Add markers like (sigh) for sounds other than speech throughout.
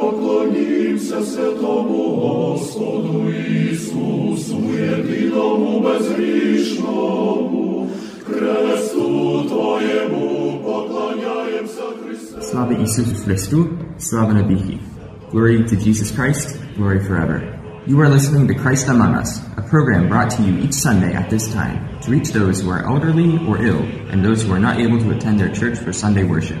Поклонімся святому Господу Ісусу, єдиному безгрішному, кресту Твоєму поклоняємося Христе. Slava Isusu Christu, Slava Nabiki. Glory to Jesus Christ, glory forever. You are listening to Christ Among Us, a program brought to you each Sunday at this time to reach those who are elderly or ill and those who are not able to attend their church for Sunday worship.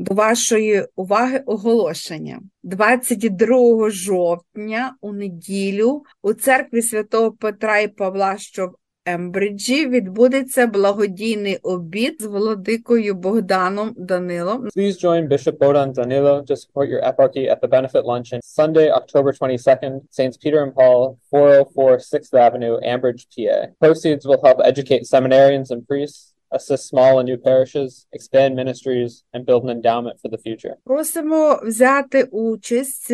До вашої уваги оголошення. 22 жовтня у неділю у церкві святого Петра і Павла, що в Ембриджі, відбудеться благодійний обід з владикою Богданом Данилом. Please join Bishop Bodan Danilo to support your eparchy at the benefit luncheon Sunday, October 22nd, Saints Peter and Paul, 404 6th Avenue, Ambridge, PA. Proceeds will help educate seminarians and priests, assist small and new parishes, expand ministries, and build an endowment for the future. Просимо взяти участь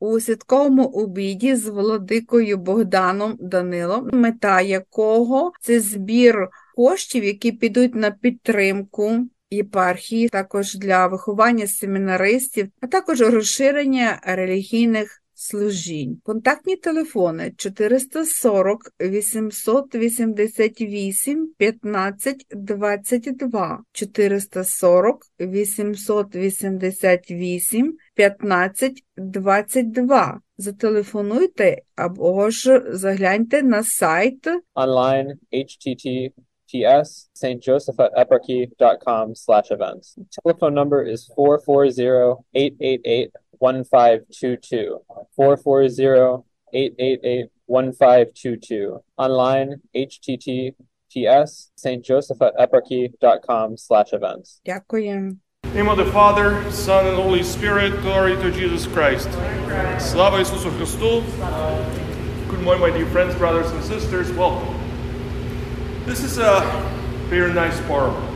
у святковому обіді з владикою Богданом Данилом, мета якого це збір коштів, які підуть на підтримку єпархії, також для виховання семінаристів, а також розширення релігійних служінь. Контактні телефони 440 888 15 22 440 888 15 22. Зателефонуйте або ж загляньте на сайт Online, https T.S. Saint Joseph stjosaphateparchy.com slash events. Telephone number is 440-888-1522, 440-888-1522. Online, https stjosaphateparchy.com slash events. Дякую. Name of the Father, Son, and Holy Spirit. Glory to Jesus Christ. Slava Isusu Christu. Good morning, my dear friends, brothers, and sisters. Welcome. This is a very nice parable.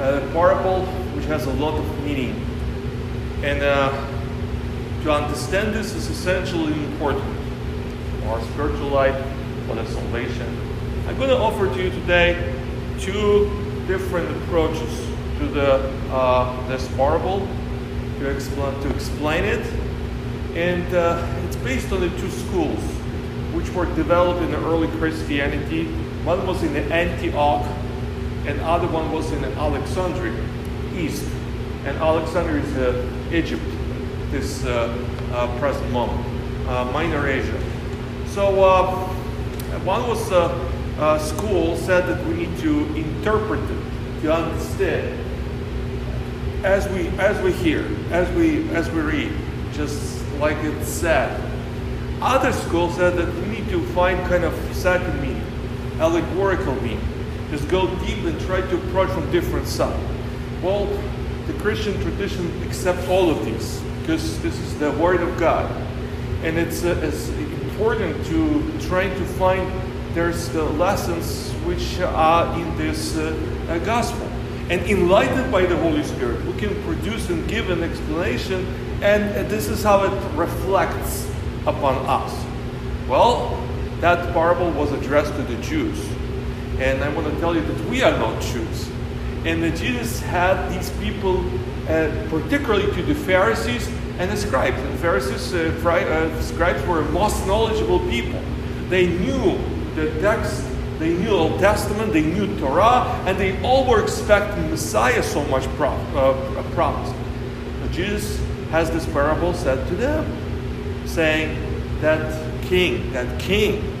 A parable which has a lot of meaning. And uh, to understand this is essentially important for our spiritual life, for the salvation. I'm going to offer to you today two different approaches to the uh, this parable to explain to explain it, and uh, it's based on the two schools which were developed in the early Christianity. One was in Antioch, and other one was in Alexandria, east, and Alexandria is uh, Egypt, this uh, uh, present moment, uh, Minor Asia. So uh, one was uh, school said that we need to interpret it to understand as we as we hear, as we as we read, just like it said. Other school said that we need to find kind of second meaning, allegorical meaning. Just go deep and try to approach from different sides. Well, the Christian tradition accepts all of these because this is the Word of God, and it's, uh, it's important to try to find there's the lessons which are in this uh, uh, gospel. And enlightened by the Holy Spirit, we can produce and give an explanation, and uh, this is how it reflects upon us. Well, that parable was addressed to the Jews. And I want to tell you that we are not Jews. And that Jesus had these people, uh, particularly to the Pharisees and the scribes. And Pharisees, uh, fri- uh, scribes were most knowledgeable people. They knew the text, they knew Old Testament, they knew Torah, and they all were expecting Messiah so much pro- uh, promised. But Jesus has this parable said to them, saying that king, that king,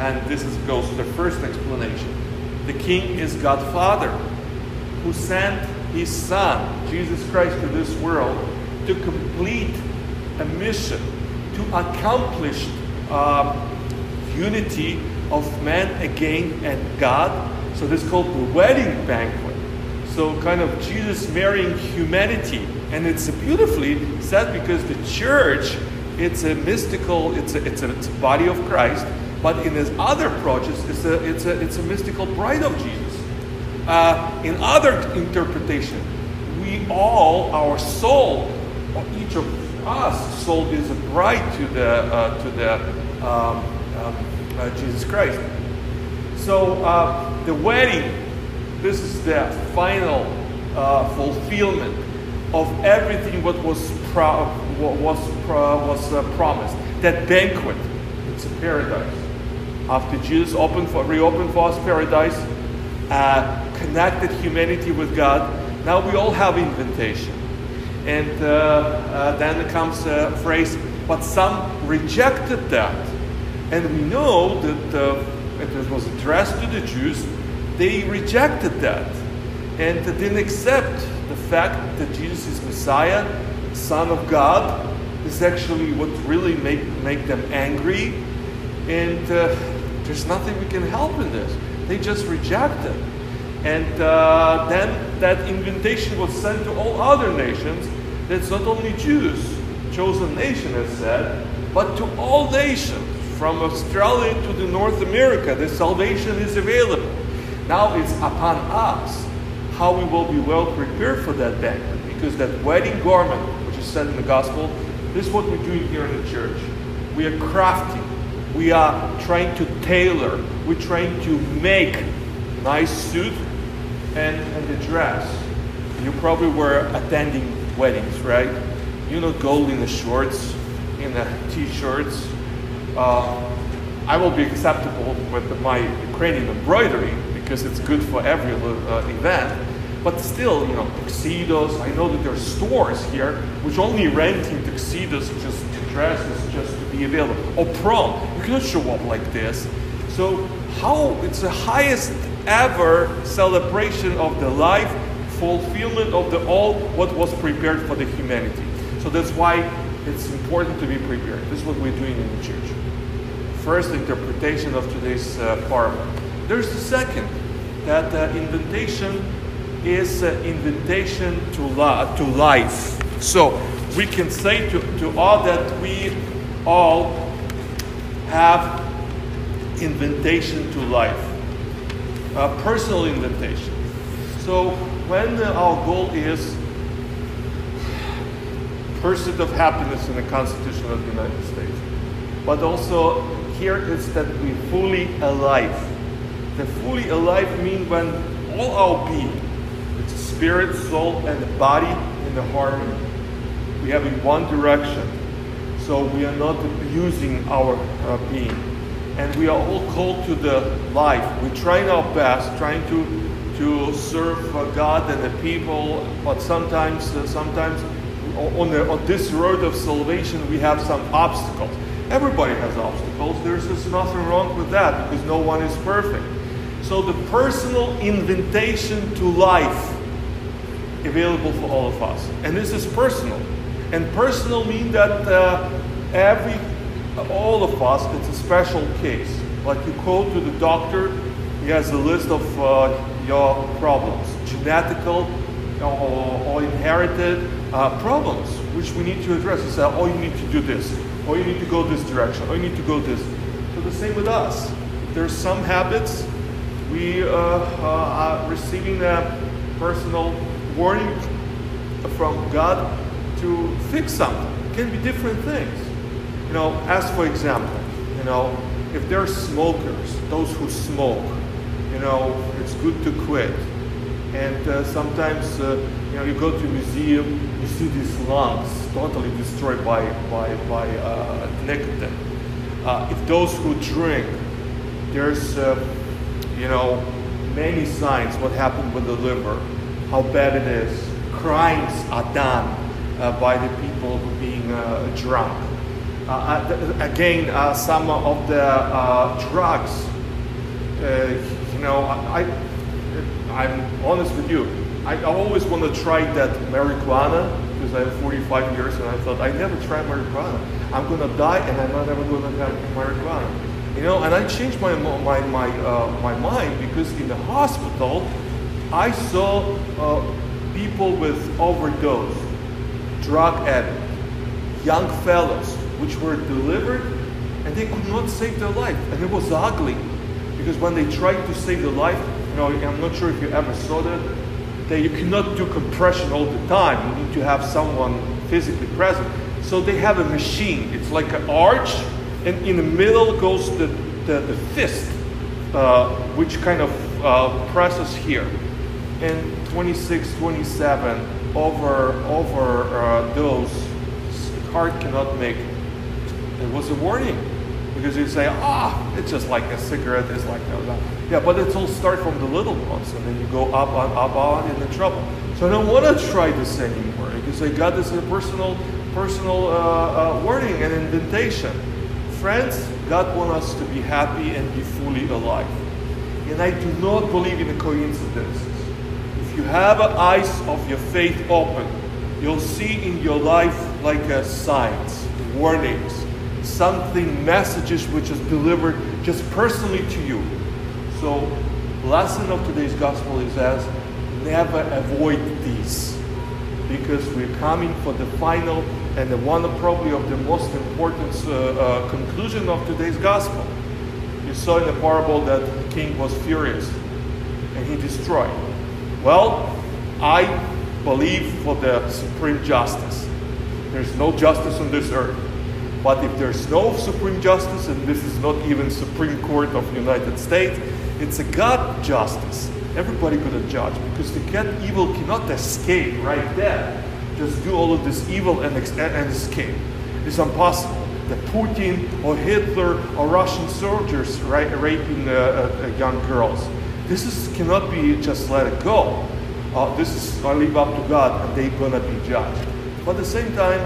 and this is, goes to the first explanation. The king is God Father, who sent his Son, Jesus Christ, to this world to complete a mission, to accomplish uh, unity of man again and God. So this is called the wedding banquet. So kind of Jesus marrying humanity, and it's beautifully said because the church, it's a mystical, it's a, it's a, it's a body of Christ, But in his other approaches, it's a, it's a, it's a mystical bride of Jesus. Uh, in other interpretation, we all, our soul, each of us, soul is a bride to the, uh, to the um, um, uh, Jesus Christ. So uh, the wedding, this is the final uh, fulfillment of everything what was pro- what was pro- was uh, promised. That banquet, it's a paradise. After Jesus opened for, reopened for us paradise, uh, connected humanity with God. Now we all have invitation, and uh, uh, then comes a phrase, but some rejected that, and we know that uh, it was addressed to the Jews. They rejected that and didn't accept the fact that Jesus is Messiah, Son of God. Is actually what really make, make them angry. And uh, there's nothing we can help in this. They just reject it. And uh, then that invitation was sent to all other nations. That's not only Jews, chosen nation as said, but to all nations, from Australia to the North America, the salvation is available. Now it's upon us how we will be well prepared for that banquet, because that wedding garment, which is said in the gospel, this is what we're doing here in the church. We are crafting. We are trying to tailor. We're trying to make nice suit and, and the dress. You probably were attending weddings, right? You know, gold in the shorts, in the t-shirts. Uh, I will be acceptable with my Ukrainian embroidery because it's good for every uh, event. But still, you know, tuxedos. I know that there are stores here which only renting tuxedos just to dresses just to available. Or prom, you cannot show up like this. So how it's the highest ever celebration of the life fulfillment of the all what was prepared for the humanity. So that's why it's important to be prepared. This is what we're doing in the church. First interpretation of today's uh, parable. There's the second, that uh, invitation is an invitation to, la- to life. So we can say to, to all that we all have invitation to life, a personal invitation. So when uh, our goal is pursuit of happiness in the Constitution of the United States, but also here is that we fully alive. The fully alive mean when all our being, it's spirit, soul, and the body in the harmony. We have in one direction. So we are not abusing our uh, being. And we are all called to the life. We're trying our best, trying to, to serve uh, God and the people, but sometimes, uh, sometimes on, the, on this road of salvation, we have some obstacles. Everybody has obstacles. There's just nothing wrong with that because no one is perfect. So the personal invitation to life available for all of us. And this is personal. And personal means that uh, every, all of us, it's a special case. Like you go to the doctor, he has a list of uh, your problems, genetical or, or inherited uh, problems, which we need to address. He said, oh, you need to do this, or you need to go this direction, or you need to go this. So the same with us. There's some habits we uh, uh, are receiving a personal warning from God to fix something. It can be different things. You know, as for example, you know, if there are smokers, those who smoke, you know, it's good to quit. And uh, sometimes, uh, you know, you go to a museum, you see these lungs totally destroyed by, by, by uh, nicotine. Uh, if those who drink, there's, uh, you know, many signs what happened with the liver, how bad it is. Crimes are done uh, by the people who being drunk. Uh, uh, again, uh, some of the drugs, you know, I, I'm honest with you. I, always want to try that marijuana because I have 45 years and I thought I never tried marijuana. I'm gonna die and I'm not ever gonna have marijuana. You know, and I changed my my my uh, my mind because in the hospital I saw uh, people with overdose, drug addict, young fellows, which were delivered and they could not save their life. And it was ugly because when they tried to save their life, you know, I'm not sure if you ever saw that, that you cannot do compression all the time. You need to have someone physically present. So they have a machine. It's like an arch, and in the middle goes the, the, the fist, uh, which kind of uh, presses here. And 26, 27, over, over uh, those, heart cannot make. It was a warning. Because you say, ah, it's just like a cigarette, it's like that. Yeah, but it's all start from the little ones, and then you go up on, up on in the trouble. So I don't want to try this anymore because I got this is a personal, personal uh, uh, warning and invitation. Friends, God wants us to be happy and be fully alive. And I do not believe in coincidences. If you have eyes of your faith open, you'll see in your life like a signs, warnings, something, messages which is delivered just personally to you. So, lesson of today's gospel is as never avoid these because we're coming for the final and the one probably of the most important uh, uh, conclusion of today's gospel. You saw in the parable that the king was furious and he destroyed. Well, I believe for the supreme justice. There's no justice on this earth. But if there's no supreme justice, and this is not even Supreme Court of the United States, it's a God justice. Everybody gonna judge because the cat evil cannot escape right there. Just do all of this evil and, ex- and escape. It's impossible. The Putin or Hitler or Russian soldiers right, raping uh, uh, young girls. This is, cannot be just let it go. Uh, this is I leave up to God and they're gonna be judged. But at the same time,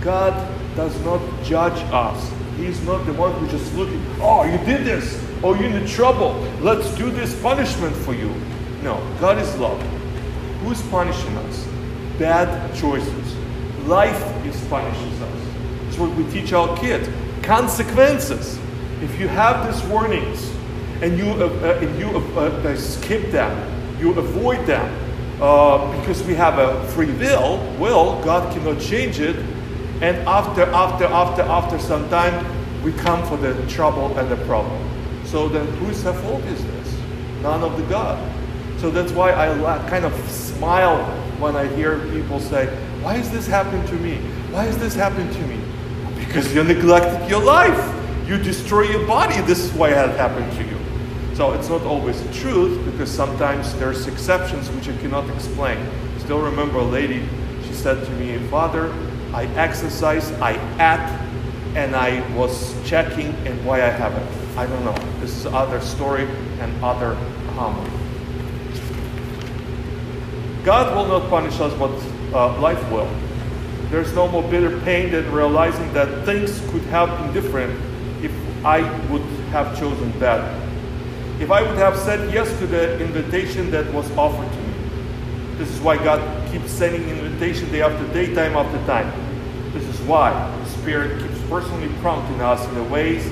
God does not judge us. He's not the one who's just looking, oh, you did this, oh, you're in trouble, let's do this punishment for you. No, God is love. Who's punishing us? Bad choices. Life is punishing us. It's what we teach our kids. Consequences. If you have these warnings and you, uh, uh, and you uh, uh skip them, you avoid them, uh, because we have a free will, will, God cannot change it, and after, after, after, after some time, we come for the trouble and the problem. So then whose fault is this? None of the God. So that's why I kind of smile when I hear people say, why is this happening to me? Why is this happening to me? Because you neglected your life. You destroy your body. This is why it happened to you. So it's not always the truth because sometimes there's exceptions which I cannot explain. Still remember a lady, she said to me, Father, I exercise, I ate, and I was checking and why I have it. I don't know. This is other story and other homily. God will not punish us, but uh, life will. There's no more bitter pain than realizing that things could have been different if I would have chosen that. If I would have said yes to the invitation that was offered to me. This is why God keeps sending invitation day after day, time after time. Why the Spirit keeps personally prompting us in the ways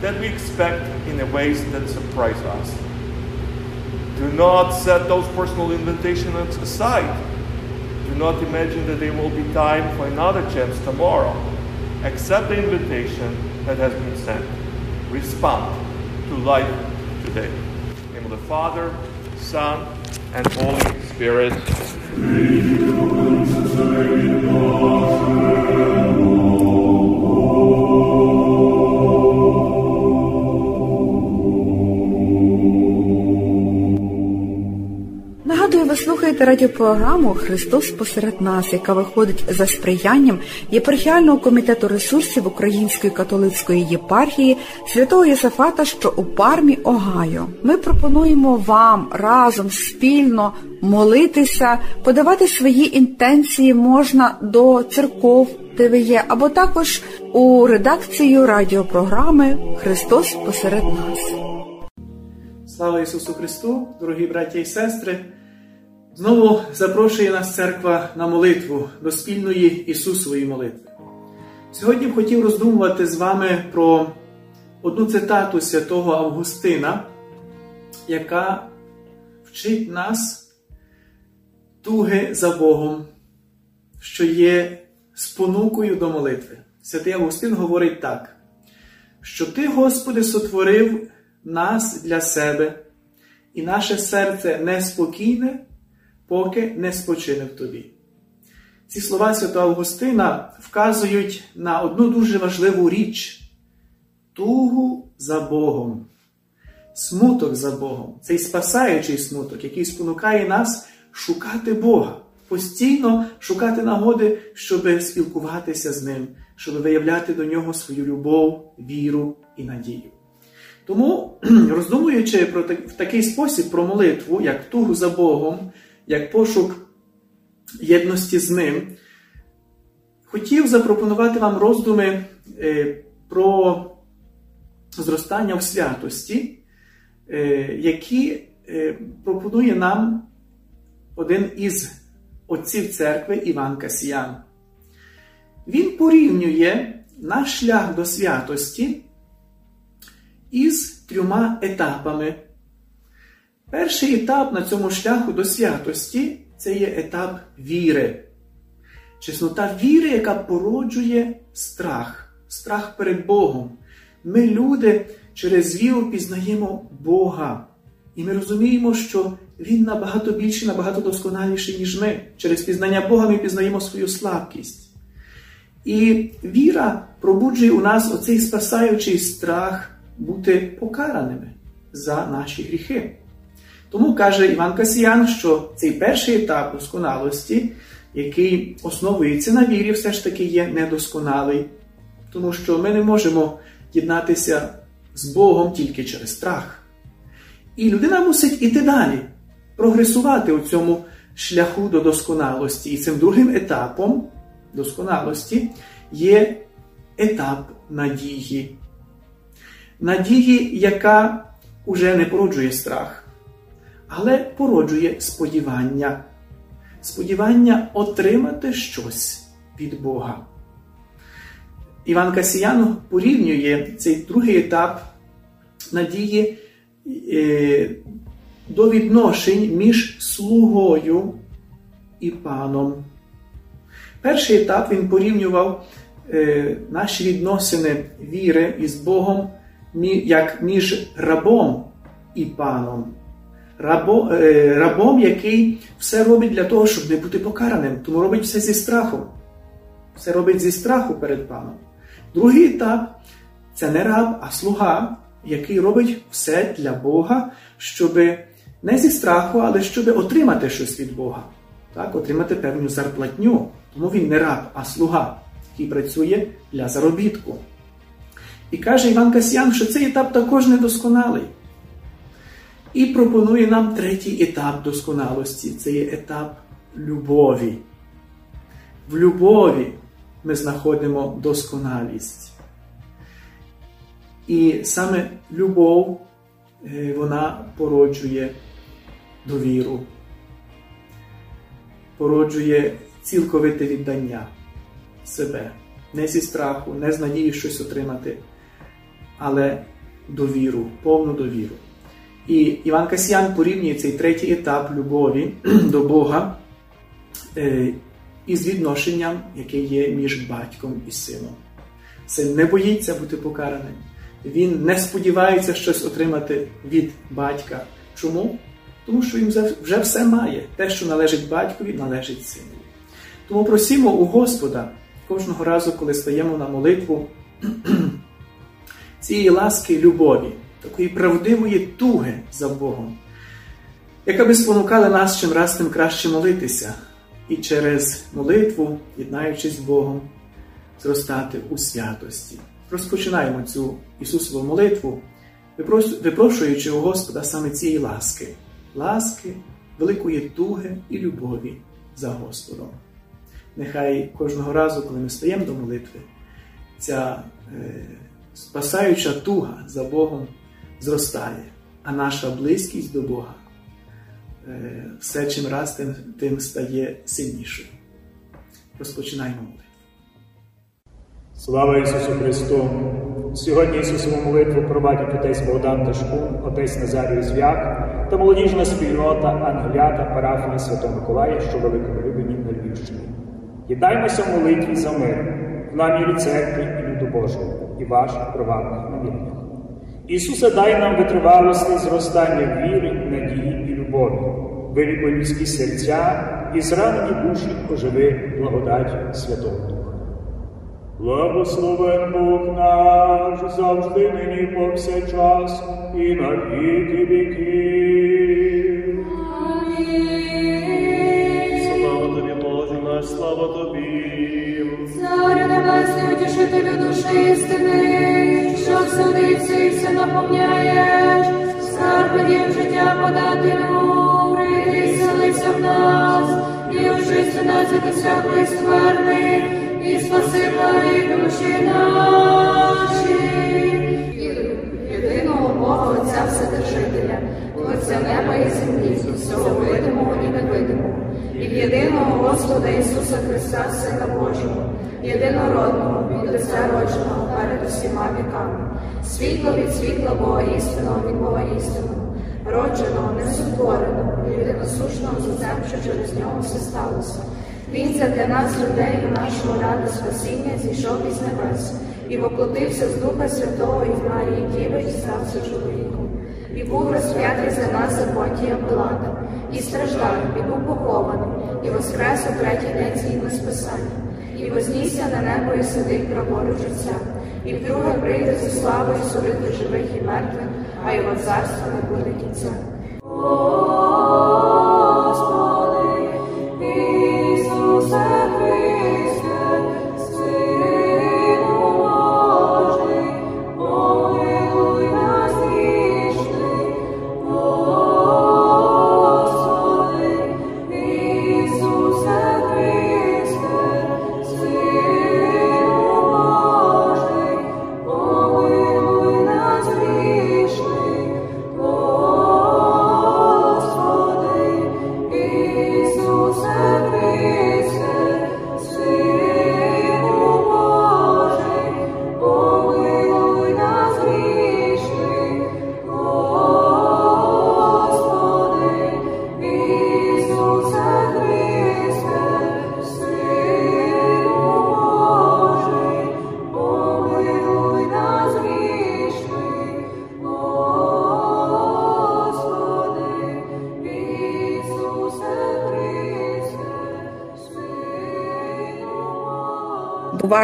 that we expect, in the ways that surprise us. Do not set those personal invitations aside. Do not imagine that there will be time for another chance tomorrow. Accept the invitation that has been sent. Respond to life today. In the name of the Father, Son, and Holy Spirit. Слухаєте радіопрограму Христос посеред нас, яка виходить за сприянням єпархіального комітету ресурсів Української католицької єпархії святого Єсафата, що у пармі Огайо. Ми пропонуємо вам разом спільно молитися, подавати свої інтенції можна до церков, де ви є, або також у редакцію радіопрограми Христос посеред нас. Слава Ісусу Христу, дорогі браті і сестри! Знову запрошує нас церква на молитву до спільної Ісусової молитви. Сьогодні б хотів роздумувати з вами про одну цитату святого Августина, яка вчить нас туги за Богом, що є спонукою до молитви. Святий Августин говорить так, що Ти, Господи, сотворив нас для себе, і наше серце неспокійне, поки не спочине в Тобі. Ці слова Святого Августина вказують на одну дуже важливу річ тугу за Богом, смуток за Богом, цей спасаючий смуток, який спонукає нас шукати Бога, постійно шукати нагоди, щоб спілкуватися з Ним, щоб виявляти до нього свою любов, віру і надію. Тому, (clears throat) роздумуючи про в такий спосіб про молитву, як тугу за Богом, як пошук єдності з Ним, хотів запропонувати вам роздуми е, про зростання в святості, е, які е, пропонує нам один із отців церкви Іван Касіян. Він порівнює наш шлях до святості із трьома етапами. Перший етап на цьому шляху до святості це є етап віри. Чеснота віри, яка породжує страх, страх перед Богом. Ми, люди, через віру пізнаємо Бога. І ми розуміємо, що Він набагато більший, набагато досконаліший, ніж ми. Через пізнання Бога ми пізнаємо свою слабкість. І віра пробуджує у нас оцей спасаючий страх бути покараними за наші гріхи. Тому каже Іван Касіян, що цей перший етап досконалості, який основується на вірі, все ж таки є недосконалий, тому що ми не можемо єднатися з Богом тільки через страх. І людина мусить іти далі, прогресувати у цьому шляху до досконалості. І цим другим етапом досконалості є етап надії. Надії, яка уже не породжує страх але породжує сподівання, сподівання отримати щось від Бога. Іван Касіян порівнює цей другий етап надії е, до відношень між слугою і паном. Перший етап він порівнював е, наші відносини віри із Богом як між рабом і паном рабо, е, рабом, який все робить для того, щоб не бути покараним, тому робить все зі страхом. Все робить зі страху перед паном. Другий етап це не раб, а слуга, який робить все для Бога, щоб не зі страху, але щоб отримати щось від Бога, так, отримати певну зарплатню. Тому він не раб, а слуга, який працює для заробітку. І каже Іван Касьян, що цей етап також недосконалий. І пропонує нам третій етап досконалості це є етап любові. В любові ми знаходимо досконалість. І саме любов е, вона породжує довіру, породжує цілковите віддання себе, не зі страху, не з надії щось отримати, але довіру, повну довіру. І Іван Касьян порівнює цей третій етап любові (clears throat) до Бога е, із відношенням, яке є між батьком і сином. Син не боїться бути покараним. Він не сподівається щось отримати від батька. Чому? Тому що він вже все має. Те, що належить батькові, належить сину. Тому просімо у Господа кожного разу, коли стаємо на молитву (clears throat) цієї ласки любові такої правдивої туги за Богом, яка би спонукала нас чим раз тим краще молитися і через молитву, єднаючись з Богом, зростати у святості. Розпочинаємо цю Ісусову молитву, випрошуючи у Господа саме цієї ласки, ласки, великої туги і любові за Господом. Нехай кожного разу, коли ми стаємо до молитви, ця е, спасаюча туга за Богом зростає, а наша близькість до Бога е, все чим раз тим, тим стає сильнішою. Розпочинаємо молитву. Слава Ісусу Христу! Сьогодні Ісусову молитву провадять отець Богдан Ташкун, отець Назарій Зв'як та молодіжна спільнота Ангелята парафії Святого Миколая, що Великому Любені на Львівщині. Єднаймося в молитві за мир в намірі церкви і люду Божого і ваших приватних наміряннях. Ісусе, дай нам витривалості зростання віри, надії і любові, вилікуй людські серця і зранені душі оживи благодаті Святого Духа. Благословен Бог наш завжди нині повсякчас і на віки віків. Слава тобі, Боже наш, слава тобі. Царю небесний, утішителю душі істини, що судиться і все наповняєш, скарби дім життя подателю, прийди, селися в нас, і очисти нас від всякої скверни, і спаси благі душі наші. Єдиного Бога Отця Вседержителя, Творця неба і землі, всього видимого і невидимого, і в єдиного Господа Ісуса Христа, Сина Божого, єдинородного, від Отця родженого перед усіма віками, світло від світла Бога істинного від Бога істинного, родженого, несутвореного, єдиносушного з Отцем, що через нього все сталося. Він для нас, людей, і нашого ради спасіння, зійшов із небес і воплотився з Духа Святого і в Марії Діви і стався чоловіком. І був розп'ятий за нас за Понтія Пилата, і страждав, і був похований, і воскрес у третій день згідно з Писанням, і вознісся на небо і сидить праворуч Отця, і вдруге прийде зі славою судити живих і мертвих, а його царство не буде кінця.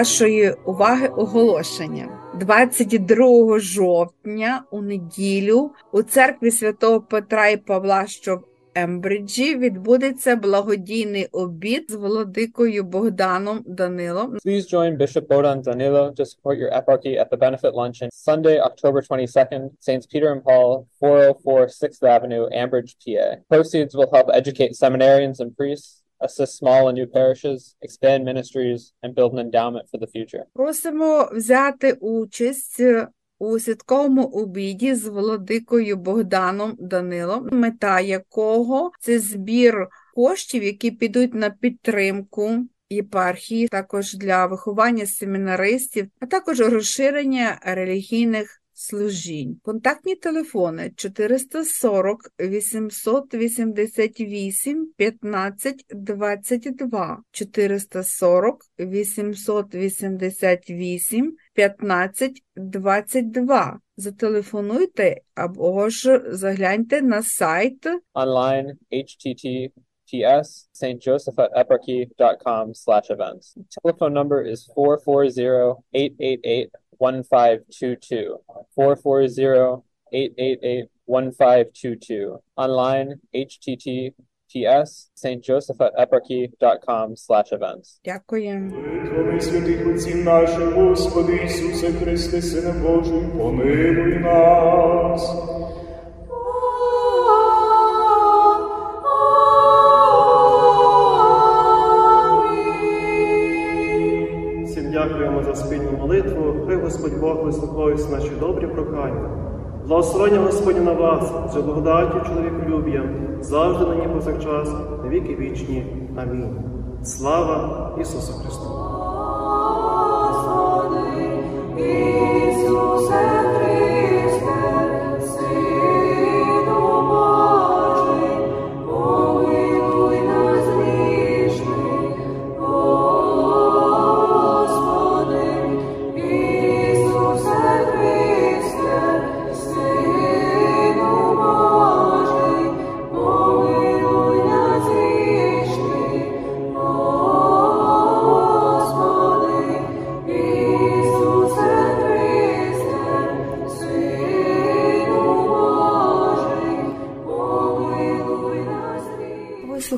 Вашої уваги оголошення. 22 жовтня у неділю у церкві святого Петра і Павла, що в Ембриджі, відбудеться благодійний обід з владикою Богданом Данилом. Please join Bishop Bodan Danilo to support your eparchy at the benefit luncheon Sunday, October 22nd, Saints Peter and Paul, 404 6th Avenue, Ambridge, PA. Proceeds will help educate seminarians and priests, assist small and new parishes, expand ministries, and build an endowment for the future. Просимо взяти участь у святковому обіді з владикою Богданом Данилом, мета якого це збір коштів, які підуть на підтримку єпархії, також для виховання семінаристів, а також розширення релігійних служінь. Контактні телефони 440 888 15 22 440 888 15 22. Зателефонуйте або ж загляньте на сайт Online, https stjosephateparchy.com slash events. Telephone number is 1522 440 888 online https st josaphateparchy.com slash events. Дякуємо спільну молитву. Хай Господь Бог вислуховується наші добрі прохання. Благословення Господні на вас, за благодаттю чоловіколюб'ям, завжди нині повсякчас, на віки вічні. Амінь. Слава Ісусу Христу!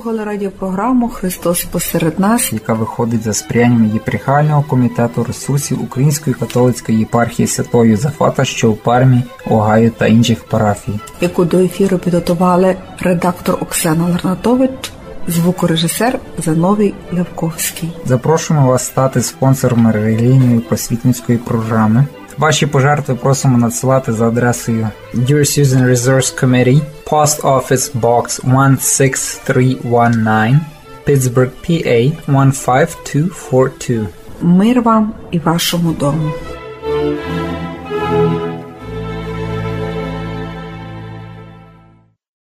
Слухали радіопрограму Христос посеред нас. яка виходить за сприянням єпархіального комітету ресурсів Української католицької єпархії Святого Юзефата, що у Пармі, Огайо та інших парафій. яку до ефіру підготували редактор Оксана Ларнатович, звукорежисер Зановій Левковський. Запрошуємо вас стати спонсором релігійної просвітницької програми. Ваші пожертви просимо надсилати за адресою Dear Susan Resource Committee, Post Office Box 16319, Pittsburgh, PA 15242. Мир вам і вашому дому.